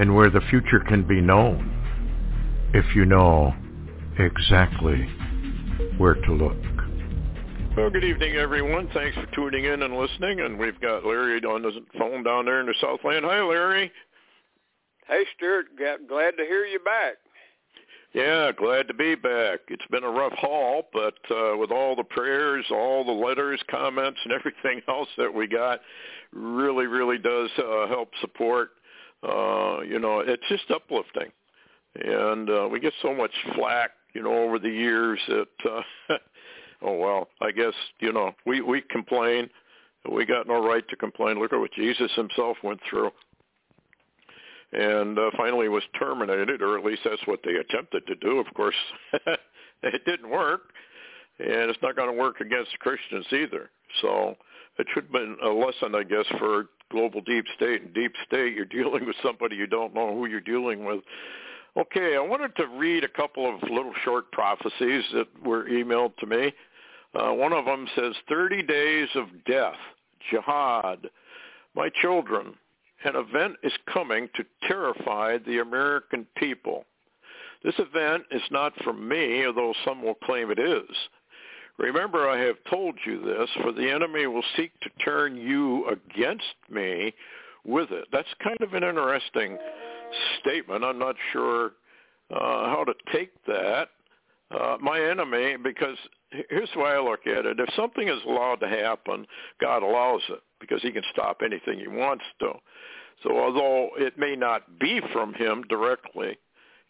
and where the future can be known if you know exactly where to look. Well, good evening, everyone. Thanks for tuning in and listening. And we've got Larry on the phone down there in the Southland. Hi, Larry. Hey, Stewart. Glad to hear you back. Yeah, glad to be back. It's been a rough haul, but uh, with all the prayers, all the letters, comments, and everything else that we got, really, really does uh, help support. Uh, you know, it's just uplifting, and uh, we get so much flack, you know, over the years that. Uh, oh well, I guess you know we we complain. We got no right to complain. Look at what Jesus himself went through and uh, finally was terminated, or at least that's what they attempted to do. Of course, it didn't work, and it's not going to work against Christians either. So it should have been a lesson, I guess, for global deep state and deep state. You're dealing with somebody you don't know who you're dealing with. Okay, I wanted to read a couple of little short prophecies that were emailed to me. Uh, one of them says, 30 days of death, jihad. My children, an event is coming to terrify the American people. This event is not from me, although some will claim it is. Remember, I have told you this, for the enemy will seek to turn you against me with it. That's kind of an interesting statement. I'm not sure uh, how to take that. Uh, my enemy, because here's the way I look at it. If something is allowed to happen, God allows it because he can stop anything he wants to. So although it may not be from him directly,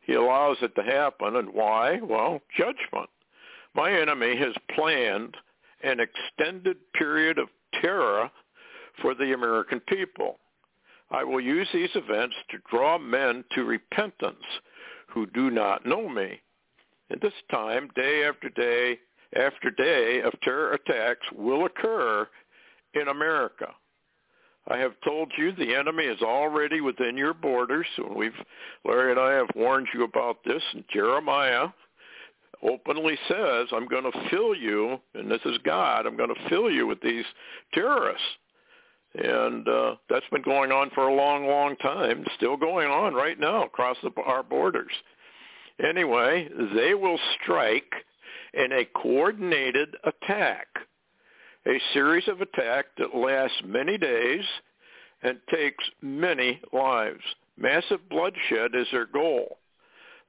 he allows it to happen. And why? Well, judgment. My enemy has planned an extended period of terror for the American people. I will use these events to draw men to repentance who do not know me. And this time, day after day after day of terror attacks will occur in America. I have told you the enemy is already within your borders. and We've Larry and I have warned you about this. And Jeremiah openly says, "I'm going to fill you, and this is God. I'm going to fill you with these terrorists." And uh, that's been going on for a long, long time. Still going on right now across the, our borders. Anyway, they will strike in a coordinated attack a series of attacks that lasts many days and takes many lives. Massive bloodshed is their goal.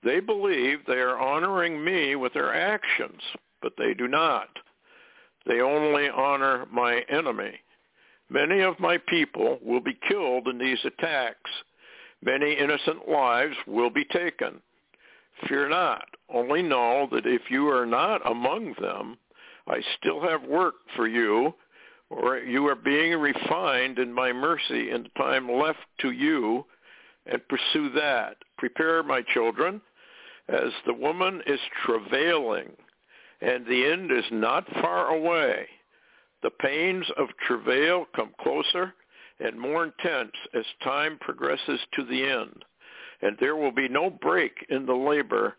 They believe they are honoring me with their actions, but they do not. They only honor my enemy. Many of my people will be killed in these attacks. Many innocent lives will be taken. Fear not. Only know that if you are not among them, I still have work for you, or you are being refined in my mercy in the time left to you, and pursue that. Prepare, my children, as the woman is travailing, and the end is not far away. The pains of travail come closer and more intense as time progresses to the end. And there will be no break in the labor,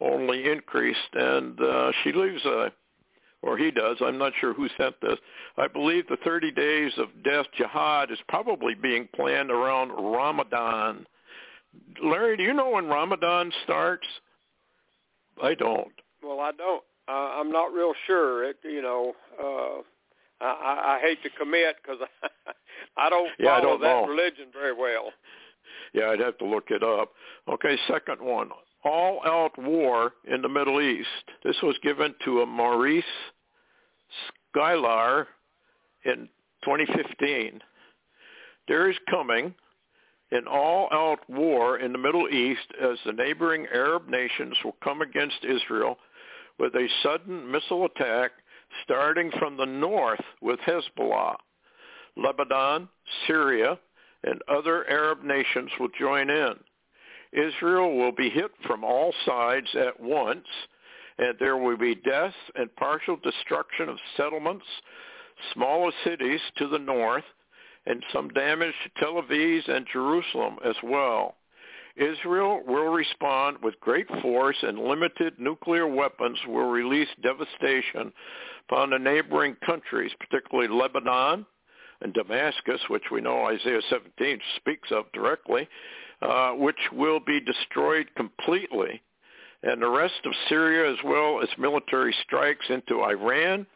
only increased. And uh, she leaves a or he does. I'm not sure who sent this. I believe the 30 days of death jihad is probably being planned around Ramadan. Larry, do you know when Ramadan starts? I don't. Well, I don't. Uh, I'm not real sure. It, you know, uh, I, I hate to commit because I, I don't follow yeah, I don't that know. religion very well. Yeah, I'd have to look it up. Okay, second one all-out war in the Middle East. This was given to a Maurice Sklar in 2015. There is coming an all-out war in the Middle East as the neighboring Arab nations will come against Israel with a sudden missile attack starting from the north with Hezbollah. Lebanon, Syria, and other Arab nations will join in. Israel will be hit from all sides at once, and there will be death and partial destruction of settlements, smaller cities to the north, and some damage to Tel Aviv and Jerusalem as well. Israel will respond with great force and limited nuclear weapons will release devastation upon the neighboring countries, particularly Lebanon and Damascus, which we know Isaiah 17 speaks of directly, uh, which will be destroyed completely, and the rest of Syria as well as military strikes into Iran,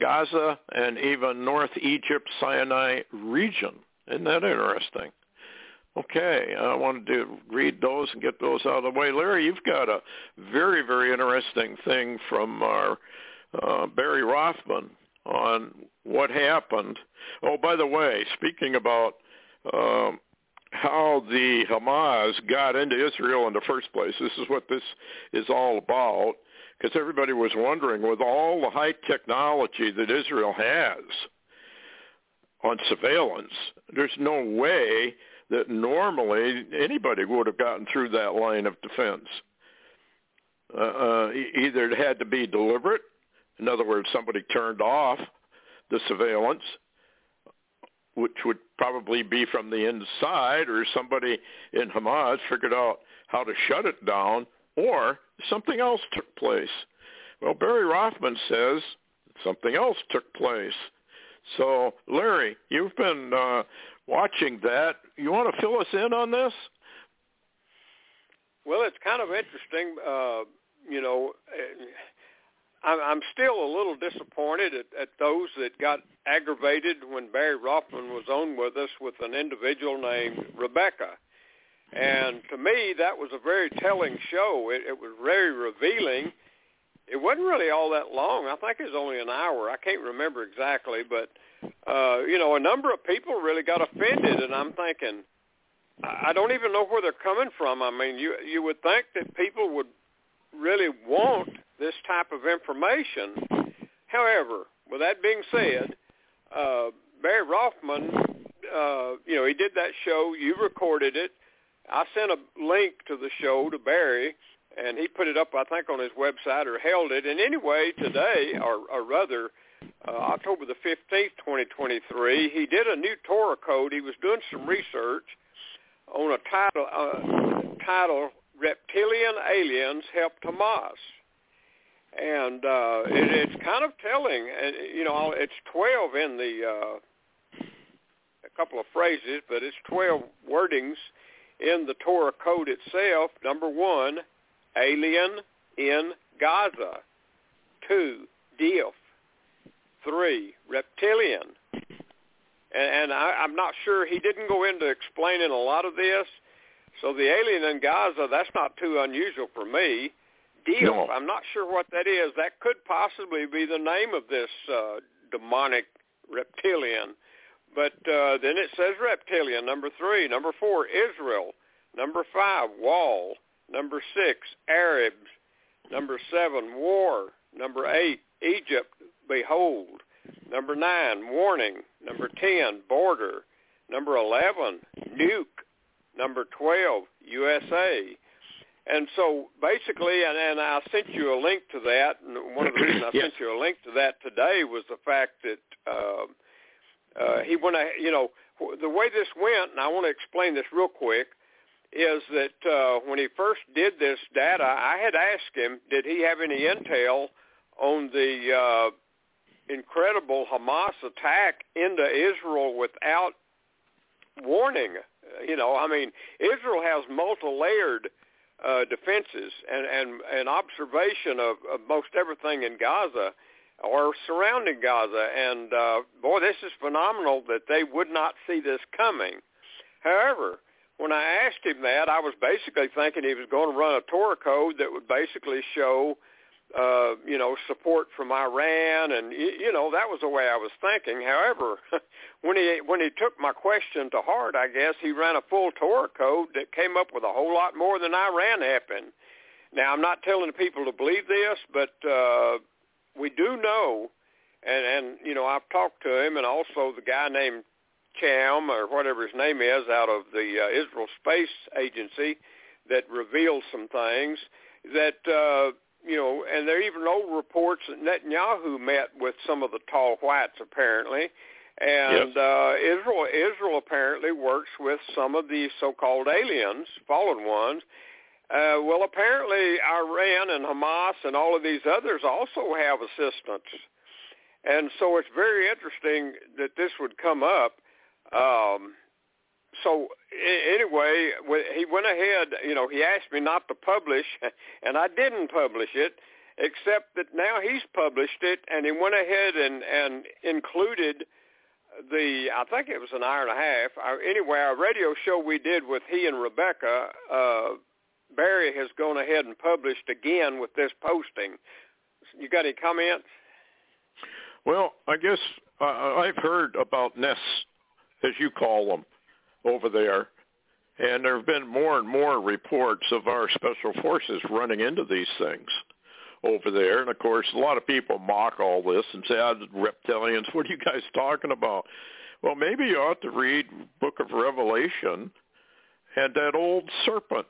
Gaza, and even North Egypt Sinai region. Isn't that interesting? Okay, I wanted to read those and get those out of the way. Larry, you've got a very, very interesting thing from our uh, Barry Rothman on what happened. Oh, by the way, speaking about um, how the Hamas got into Israel in the first place, this is what this is all about, because everybody was wondering, with all the high technology that Israel has on surveillance, there's no way that normally anybody would have gotten through that line of defense. Uh, uh, either it had to be deliberate, in other words, somebody turned off the surveillance, which would probably be from the inside, or somebody in Hamas figured out how to shut it down, or something else took place. Well, Barry Rothman says something else took place. So, Larry, you've been uh, watching that. You want to fill us in on this? Well, it's kind of interesting. Uh, you know, I'm still a little disappointed at, at those that got aggravated when Barry Rothman was on with us with an individual named Rebecca. And to me, that was a very telling show. It, it was very revealing. It wasn't really all that long. I think it was only an hour. I can't remember exactly, but uh, you know, a number of people really got offended, and I'm thinking, I don't even know where they're coming from. I mean, you you would think that people would really want this type of information. However, with that being said, uh, Barry Rothman, uh, you know, he did that show. You recorded it. I sent a link to the show to Barry, and he put it up, I think, on his website or held it. And anyway, today, or, or rather, uh, October the 15th, 2023, he did a new Torah code. He was doing some research on a title, uh, title Reptilian Aliens Helped Hamas. And uh, it, it's kind of telling. You know, it's 12 in the, uh, a couple of phrases, but it's 12 wordings in the Torah code itself. Number one, alien in Gaza. Two, Dief three, reptilian. And, and I, I'm not sure he didn't go into explaining a lot of this. So the alien in Gaza, that's not too unusual for me. Deal, no. I'm not sure what that is. That could possibly be the name of this uh, demonic reptilian. But uh, then it says reptilian, number three. Number four, Israel. Number five, wall. Number six, Arabs. Number seven, war. Number eight, Egypt behold. Number nine, warning. Number 10, border. Number 11, nuke. Number 12, USA. And so basically, and, and I sent you a link to that. And one of the reasons I yes. sent you a link to that today was the fact that uh, uh, he went, you know, the way this went, and I want to explain this real quick, is that uh, when he first did this data, I had asked him, did he have any intel on the uh, incredible Hamas attack into Israel without warning. You know, I mean, Israel has multi-layered uh, defenses and, and, and observation of, of most everything in Gaza or surrounding Gaza. And uh, boy, this is phenomenal that they would not see this coming. However, when I asked him that, I was basically thinking he was going to run a Torah code that would basically show uh, you know, support from Iran, and you know that was the way I was thinking. However, when he when he took my question to heart, I guess he ran a full Torah code that came up with a whole lot more than Iran happened. Now, I'm not telling people to believe this, but uh, we do know, and and you know I've talked to him, and also the guy named Cham or whatever his name is out of the uh, Israel Space Agency that reveals some things that uh, you know, and there are even old reports that Netanyahu met with some of the tall whites apparently, and yes. uh, Israel Israel apparently works with some of the so-called aliens, fallen ones. Uh, well, apparently Iran and Hamas and all of these others also have assistants, and so it's very interesting that this would come up. Um, so anyway, he went ahead. You know, he asked me not to publish, and I didn't publish it, except that now he's published it, and he went ahead and and included the. I think it was an hour and a half. Our, anyway, our radio show we did with he and Rebecca. Uh, Barry has gone ahead and published again with this posting. You got any comments? Well, I guess uh, I've heard about nests, as you call them over there. And there have been more and more reports of our special forces running into these things over there. And of course, a lot of people mock all this and say, "Ah, reptilians, what are you guys talking about?" Well, maybe you ought to read Book of Revelation and that old serpent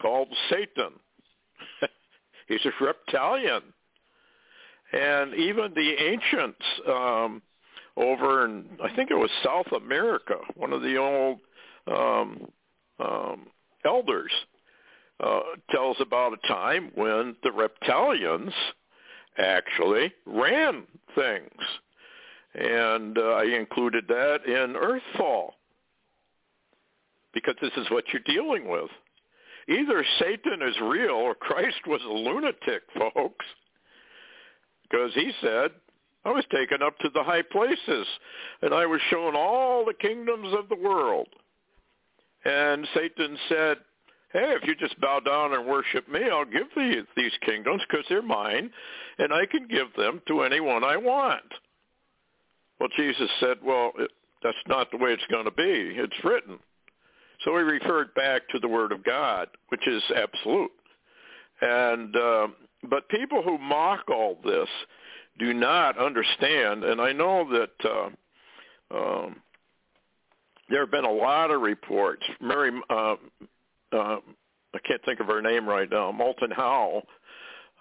called Satan. He's a reptilian. And even the ancients um, over in I think it was South America. One of the old um, um, elders uh, tells about a time when the reptilians actually ran things, and uh, I included that in Earthfall because this is what you're dealing with. Either Satan is real or Christ was a lunatic, folks. Because he said, I was taken up to the high places, and I was shown all the kingdoms of the world. And Satan said, hey, if you just bow down and worship me, I'll give thee these kingdoms because they're mine, and I can give them to anyone I want. Well, Jesus said, well, it, that's not the way it's going to be. It's written. So he referred back to the Word of God, which is absolute. And uh, but people who mock all this do not understand, and I know that uh, um, there have been a lot of reports. Mary, uh, uh, I can't think of her name right now. Moulton Howe,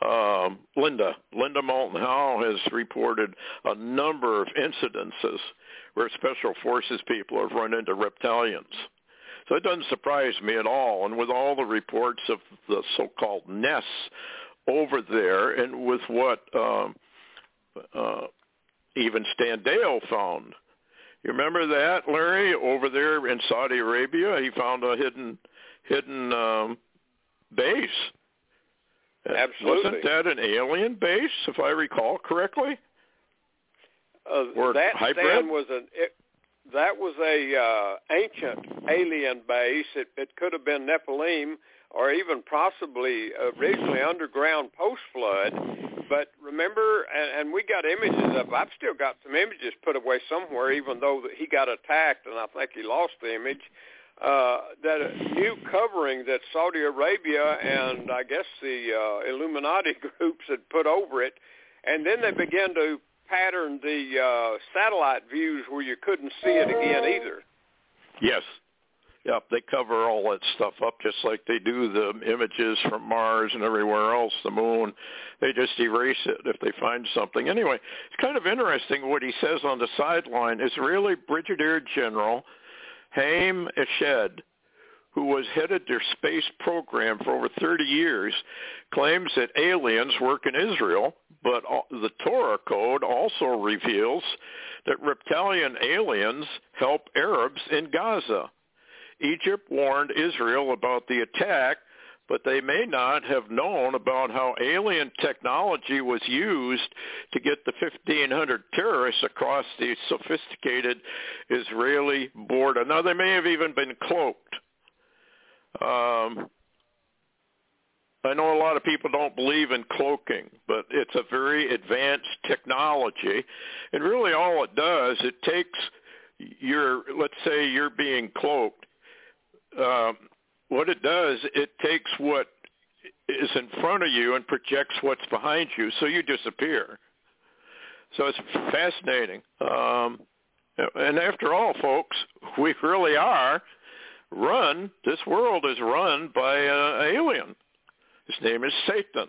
um, Linda, Linda Moulton Howe has reported a number of incidences where special forces people have run into reptilians. So it doesn't surprise me at all. And with all the reports of the so-called nests over there, and with what um, uh, even Stan Deyo found. You remember that, Larry, over there in Saudi Arabia? He found a hidden hidden um, base. Absolutely. Wasn't that an alien base, if I recall correctly? Uh, or that hybrid? Was an it, that was a uh, ancient alien base. It, it could have been Nephilim or even possibly originally underground post flood. But remember, and, and we got images of. I've still got some images put away somewhere, even though he got attacked, and I think he lost the image. Uh, that new covering that Saudi Arabia and I guess the uh, Illuminati groups had put over it, and then they began to pattern the uh, satellite views where you couldn't see it again either. Yes, Yep, they cover all that stuff up just like they do the images from Mars and everywhere else, the moon. They just erase it if they find something. Anyway, it's kind of interesting what he says on the sideline. Israeli Brigadier General Haim Eshed, who was headed their space program for over 30 years, claims that aliens work in Israel, but the Torah code also reveals that reptilian aliens help Arabs in Gaza. Egypt warned Israel about the attack, but they may not have known about how alien technology was used to get the 1,500 terrorists across the sophisticated Israeli border. Now, they may have even been cloaked. Um, I know a lot of people don't believe in cloaking, but it's a very advanced technology. And really all it does, it takes your, let's say you're being cloaked, um, what it does, it takes what is in front of you and projects what's behind you, so you disappear. So it's fascinating. Um, and after all, folks, we really are run, this world is run by an alien. His name is Satan,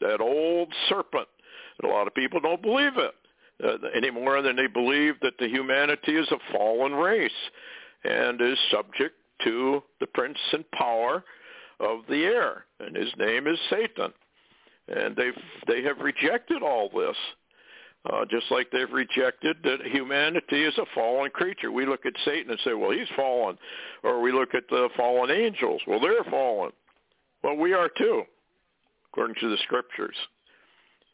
that old serpent. And a lot of people don't believe it uh, any more than they believe that the humanity is a fallen race and is subject to the prince and power of the air, and his name is Satan. And they've they have rejected all this, uh, just like they've rejected that humanity is a fallen creature. We look at Satan and say, well, he's fallen, or we look at the fallen angels. Well, they're fallen. Well, we are too, according to the scriptures.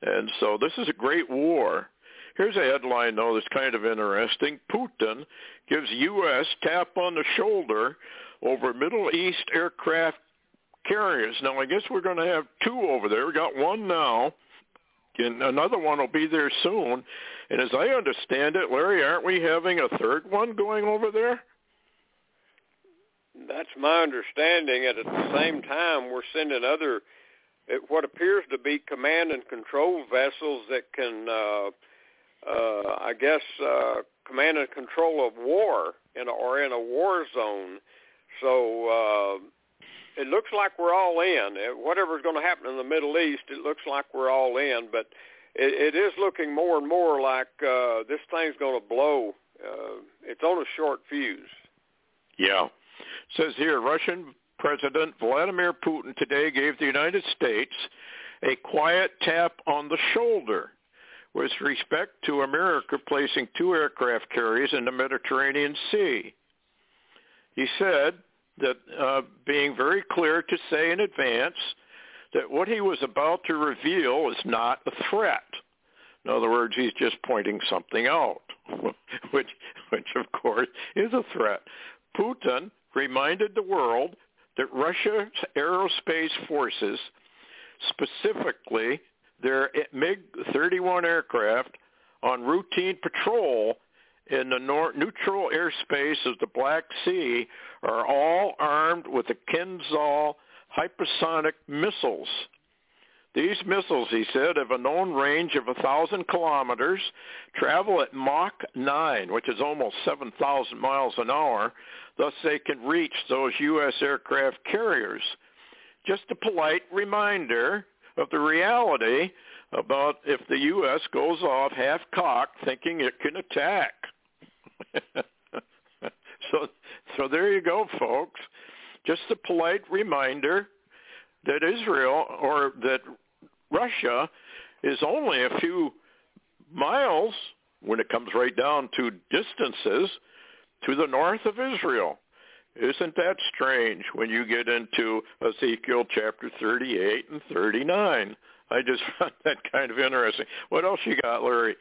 And so this is a great war. Here's a headline, though, that's kind of interesting. Putin gives U.S. tap on the shoulder over Middle East aircraft carriers. Now, I guess we're going to have two over there. We got one now, and another one will be there soon. And as I understand it, Larry, aren't we having a third one going over there? That's my understanding. And at the same time, we're sending other, what appears to be command and control vessels that can, uh, I guess, uh, command and control of war in a, or in a war zone. So uh, it looks like we're all in. Whatever's going to happen in the Middle East, it looks like we're all in. But it, it is looking more and more like uh, this thing's going to blow. Uh, it's on a short fuse. Yeah. It says here, Russian President Vladimir Putin today gave the United States a quiet tap on the shoulder with respect to America placing two aircraft carriers in the Mediterranean Sea. He said that uh, being very clear to say in advance that what he was about to reveal is not a threat. In other words, he's just pointing something out, which, which of course is a threat. Putin reminded the world that Russia's aerospace forces, specifically their MiG-31 aircraft, on routine patrol in the nor- neutral airspace of the Black Sea are all armed with the Kinzhal hypersonic missiles. These missiles, he said, have a known range of 1,000 kilometers, travel at Mach 9, which is almost 7,000 miles an hour. Thus, they can reach those U.S. aircraft carriers. Just a polite reminder of the reality about if the U.S. goes off half-cocked thinking it can attack. so, so there you go, folks. Just a polite reminder that Israel or that Russia is only a few miles when it comes right down to distances to the north of Israel. Isn't that strange when you get into Ezekiel chapter 38 and 39? I just found that kind of interesting. What else you got, Larry?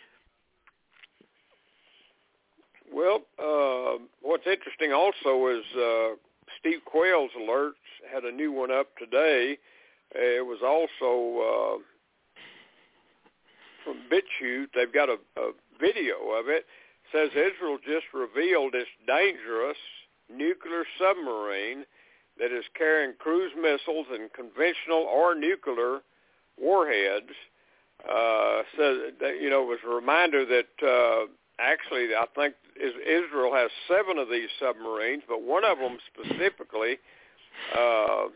Well, uh, what's interesting also is uh, Steve Quayle's alerts had a new one up today. It was also uh, from BitChute. They've got a, a video of it. it. Says Israel just revealed its dangerous nuclear submarine that is carrying cruise missiles and conventional or nuclear warheads. Uh, so that, you know, it was a reminder that uh, actually I think Israel has seven of these submarines, but one of them specifically uh,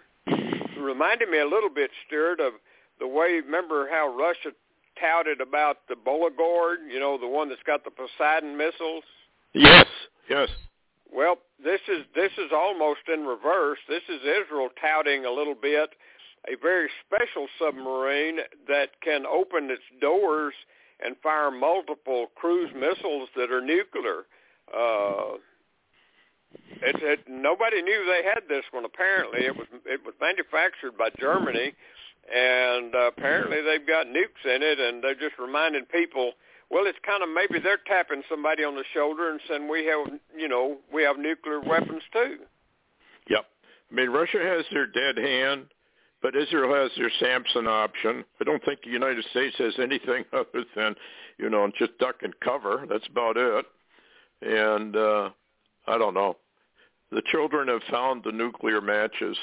reminded me a little bit, Stewart, of the way. Remember how Russia touted about the Belgorod? You know, the one that's got the Poseidon missiles. Yes, yes. Well, this is this is almost in reverse. This is Israel touting a little bit a very special submarine that can open its doors and fire multiple cruise missiles that are nuclear. Uh, it, it, nobody knew they had this one. Apparently, it was it was manufactured by Germany, and uh, apparently they've got nukes in it, and they're just reminding people. Well, it's kind of maybe they're tapping somebody on the shoulder and saying we have, you know, we have nuclear weapons too. Yep. I mean, Russia has their dead hand but Israel has their Samson option. I don't think the United States has anything other than, you know, just duck and cover. That's about it. And uh, I don't know. The children have found the nuclear matches,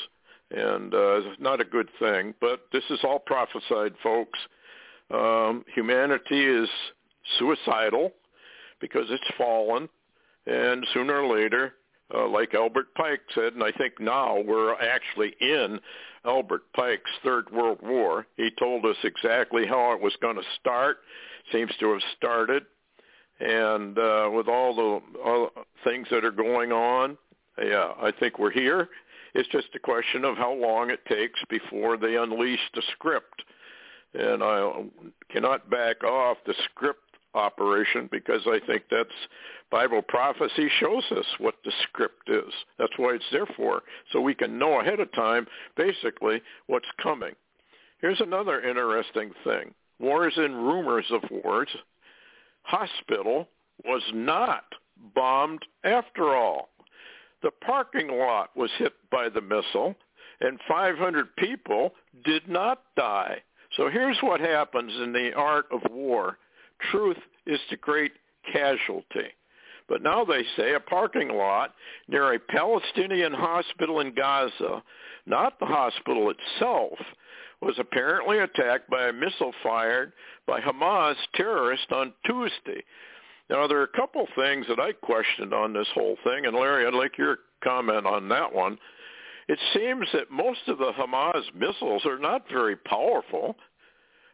and uh, it's not a good thing. But this is all prophesied, folks. Um, humanity is suicidal because it's fallen, and sooner or later uh, like Albert Pike said, and I think now we're actually in Albert Pike's Third World War. He told us exactly how it was going to start. Seems to have started, and uh, with all the all things that are going on, yeah, I think we're here. It's just a question of how long it takes before they unleash the script. And I cannot back off the script operation because I think that's Bible prophecy shows us what the script is. That's why it's there for, so we can know ahead of time basically what's coming. Here's another interesting thing. Wars and rumors of wars. Hospital was not bombed after all. The parking lot was hit by the missile and 500 people did not die. So here's what happens in the art of war. Truth is the great casualty. But now they say a parking lot near a Palestinian hospital in Gaza, not the hospital itself, was apparently attacked by a missile fired by Hamas terrorists on Tuesday. Now, there are a couple things that I questioned on this whole thing, and Larry, I'd like your comment on that one. It seems that most of the Hamas missiles are not very powerful,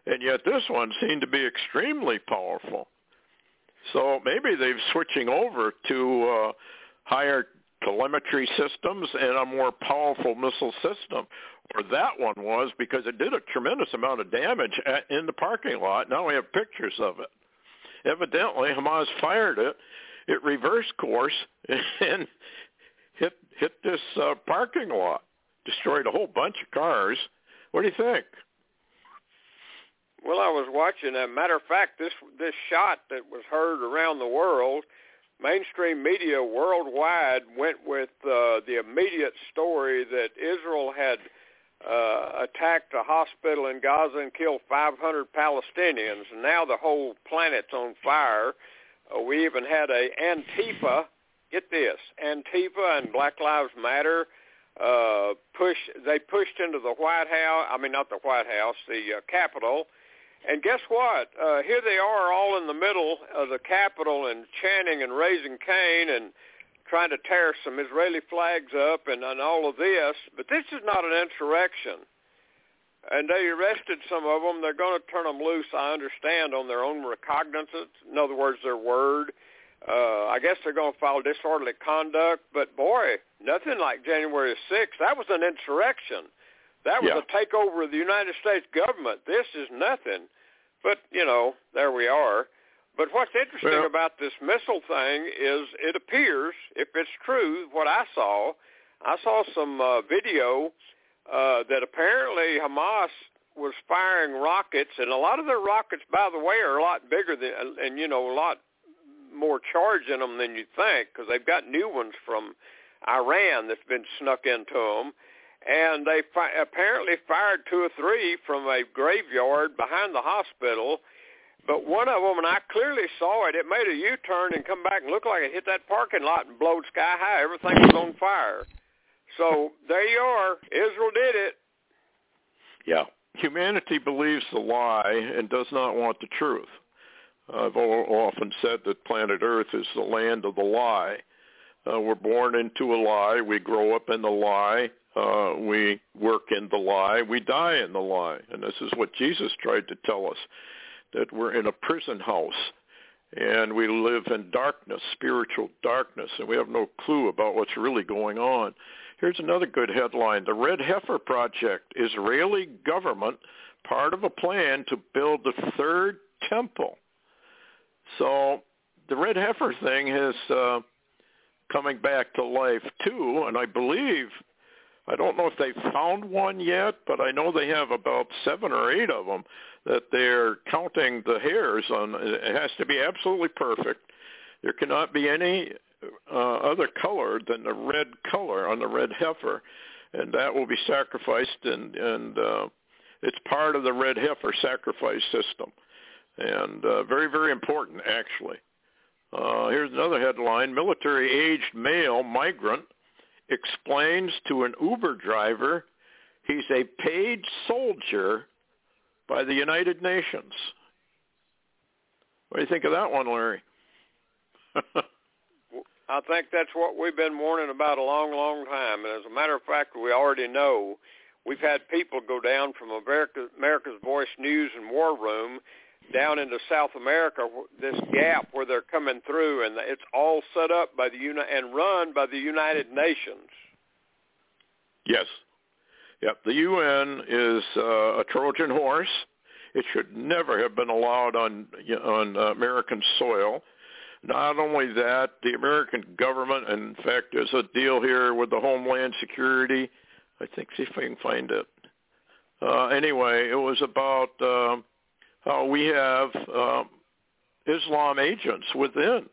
and yet this one seemed to be extremely powerful. So maybe they're switching over to uh, higher telemetry systems and a more powerful missile system. Or that one was because it did a tremendous amount of damage at, in the parking lot. Now we have pictures of it. Evidently, Hamas fired it. It reversed course and hit hit this uh, parking lot, destroyed a whole bunch of cars. What do you think? Well, I was watching. A matter of fact, this this shot that was heard around the world, mainstream media worldwide went with uh, the immediate story that Israel had uh, attacked a hospital in Gaza and killed 500 Palestinians. And now the whole planet's on fire. Uh, we even had a Antifa. Get this, Antifa and Black Lives Matter uh, push. They pushed into the White House. I mean, not the White House, the uh, Capitol and guess what? Uh, here they are all in the middle of the Capitol and chanting and raising Cain and trying to tear some Israeli flags up and, and all of this. But this is not an insurrection. And they arrested some of them. They're going to turn them loose, I understand, on their own recognizance. In other words, their word. Uh, I guess they're going to file disorderly conduct. But boy, nothing like January 6th. That was an insurrection. That was yeah. a takeover of the United States government. This is nothing. But, you know, there we are. But what's interesting well, about this missile thing is it appears, if it's true, what I saw, I saw some uh, video uh, that apparently Hamas was firing rockets, and a lot of their rockets, by the way, are a lot bigger than, and you know, a lot more charge in them than you think, because they've got new ones from Iran that's been snuck into them and they fi- apparently fired two or three from a graveyard behind the hospital. But one of them, and I clearly saw it, it made a U-turn and come back and looked like it hit that parking lot and blowed sky high. Everything was on fire. So there you are. Israel did it. Yeah. Humanity believes the lie and does not want the truth. I've often said that planet Earth is the land of the lie. Uh, we're born into a lie. We grow up in the lie uh, we work in the lie, we die in the lie. And this is what Jesus tried to tell us, that we're in a prison house and we live in darkness, spiritual darkness, and we have no clue about what's really going on. Here's another good headline. The Red Heifer Project, Israeli government, part of a plan to build the third temple. So the Red Heifer thing has... uh, coming back to life too, and I believe I don't know if they found one yet, but I know they have about seven or eight of them that they're counting the hairs on. It has to be absolutely perfect. There cannot be any uh, other color than the red color on the red heifer, and that will be sacrificed, and and uh, it's part of the red heifer sacrifice system, and uh, very very important actually. Uh, here's another headline: Military-aged male migrant explains to an Uber driver he's a paid soldier by the United Nations. What do you think of that one, Larry? I think that's what we've been warning about a long, long time. And as a matter of fact, we already know we've had people go down from America, America's Voice News and War Room down into South America, this gap where they're coming through, and it's all set up by the uni- and run by the United Nations. Yes. Yep. The UN is uh, a Trojan horse. It should never have been allowed on on American soil. Not only that, the American government, in fact, there's a deal here with the Homeland Security. I think, see if I can find it. Uh, anyway, it was about uh, how we have uh, Islam agents within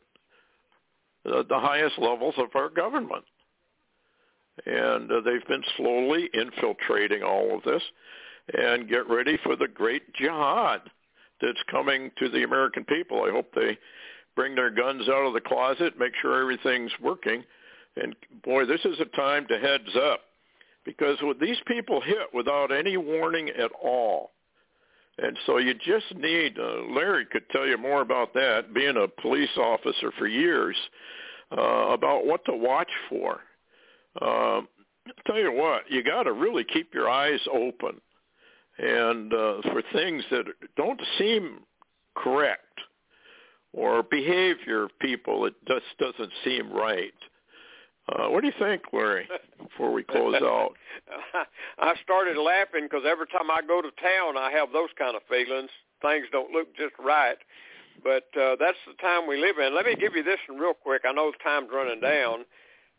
the, the highest levels of our government. And uh, they've been slowly infiltrating all of this. And get ready for the great jihad that's coming to the American people. I hope they bring their guns out of the closet, make sure everything's working. And boy, this is a time to heads up because these people hit without any warning at all. And so you just need, uh, Larry could tell you more about that, being a police officer for years, uh, about what to watch for. Uh, tell you what, you got to really keep your eyes open and uh, for things that don't seem correct or behavior of people it just doesn't seem right. Uh, what do you think, Larry, before we close out? I started laughing because every time I go to town, I have those kind of feelings. Things don't look just right. But uh, that's the time we live in. Let me give you this one real quick. I know the time's running down.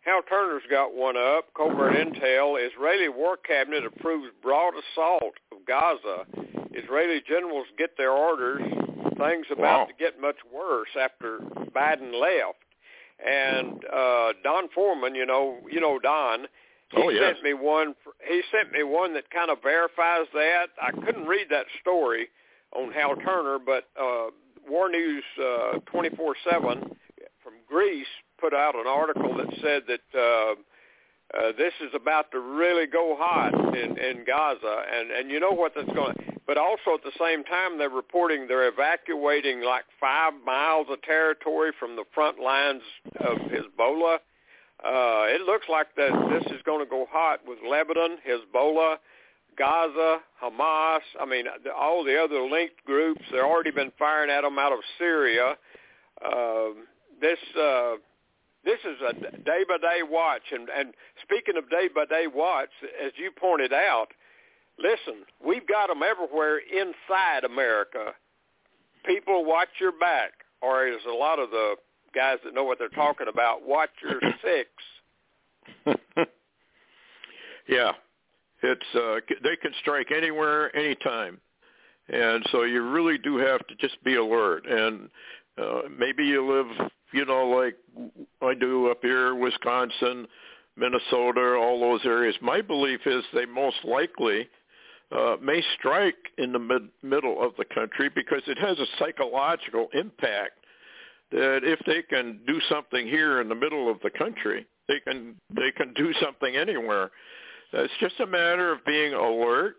Hal Turner's got one up. Covert intel. Israeli war cabinet approves broad assault of Gaza. Israeli generals get their orders things about wow. to get much worse after Biden left. And uh, Don Foreman, you know, you know Don. He oh, yes. sent me one. He sent me one that kind of verifies that. I couldn't read that story on Hal Turner, but uh, War News uh, 24/7 from Greece put out an article that said that uh, uh, this is about to really go hot in, in Gaza, and and you know what that's going. to but also at the same time they're reporting they're evacuating like five miles of territory from the front lines of Hezbollah. Uh, it looks like that this is going to go hot with Lebanon, Hezbollah, Gaza, Hamas. I mean, all the other linked groups. They've already been firing at them out of Syria. Uh, this uh, this is a day by day watch. And, and speaking of day by day watch, as you pointed out, listen, we've got them everywhere inside America. People watch your back, or as a lot of the guys that know what they're talking about, watch your six. yeah, it's uh, they can strike anywhere, anytime, and so you really do have to just be alert. And uh, maybe you live, you know, like I do up here, Wisconsin, Minnesota, all those areas. My belief is they most likely uh, may strike in the mid- middle of the country because it has a psychological impact that if they can do something here in the middle of the country, they can they can do something anywhere. It's just a matter of being alert,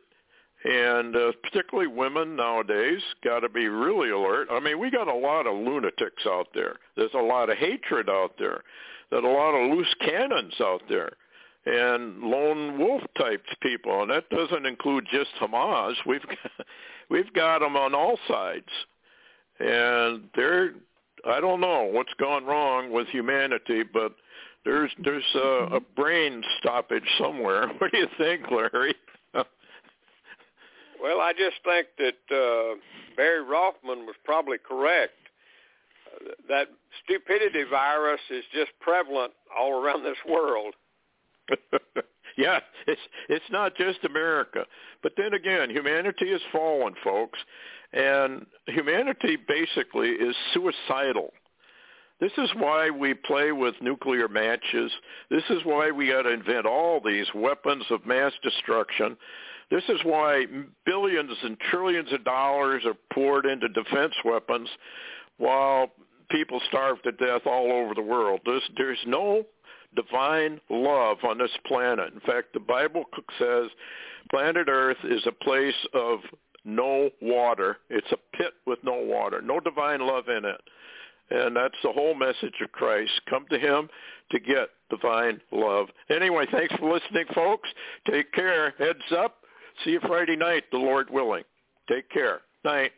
and uh, particularly women nowadays got to be really alert. I mean, we got a lot of lunatics out there. There's a lot of hatred out there. There's a lot of loose cannons out there and lone wolf type people, and that doesn't include just Hamas. We've got, we've got them on all sides, and they're I don't know what's gone wrong with humanity, but there's there's a, a brain stoppage somewhere. What do you think, Larry? well, I just think that uh, Barry Rothman was probably correct. That stupidity virus is just prevalent all around this world yeah, it's it's not just America. But then again, humanity has fallen, folks, and humanity basically is suicidal. This is why we play with nuclear matches. This is why we got to invent all these weapons of mass destruction. This is why billions and trillions of dollars are poured into defense weapons while people starve to death all over the world. There's, there's no divine love on this planet. In fact, the Bible says planet Earth is a place of no water. It's a pit with no water, no divine love in it. And that's the whole message of Christ. Come to him to get divine love. Anyway, thanks for listening, folks. Take care. Heads up. See you Friday night, the Lord willing. Take care. Night.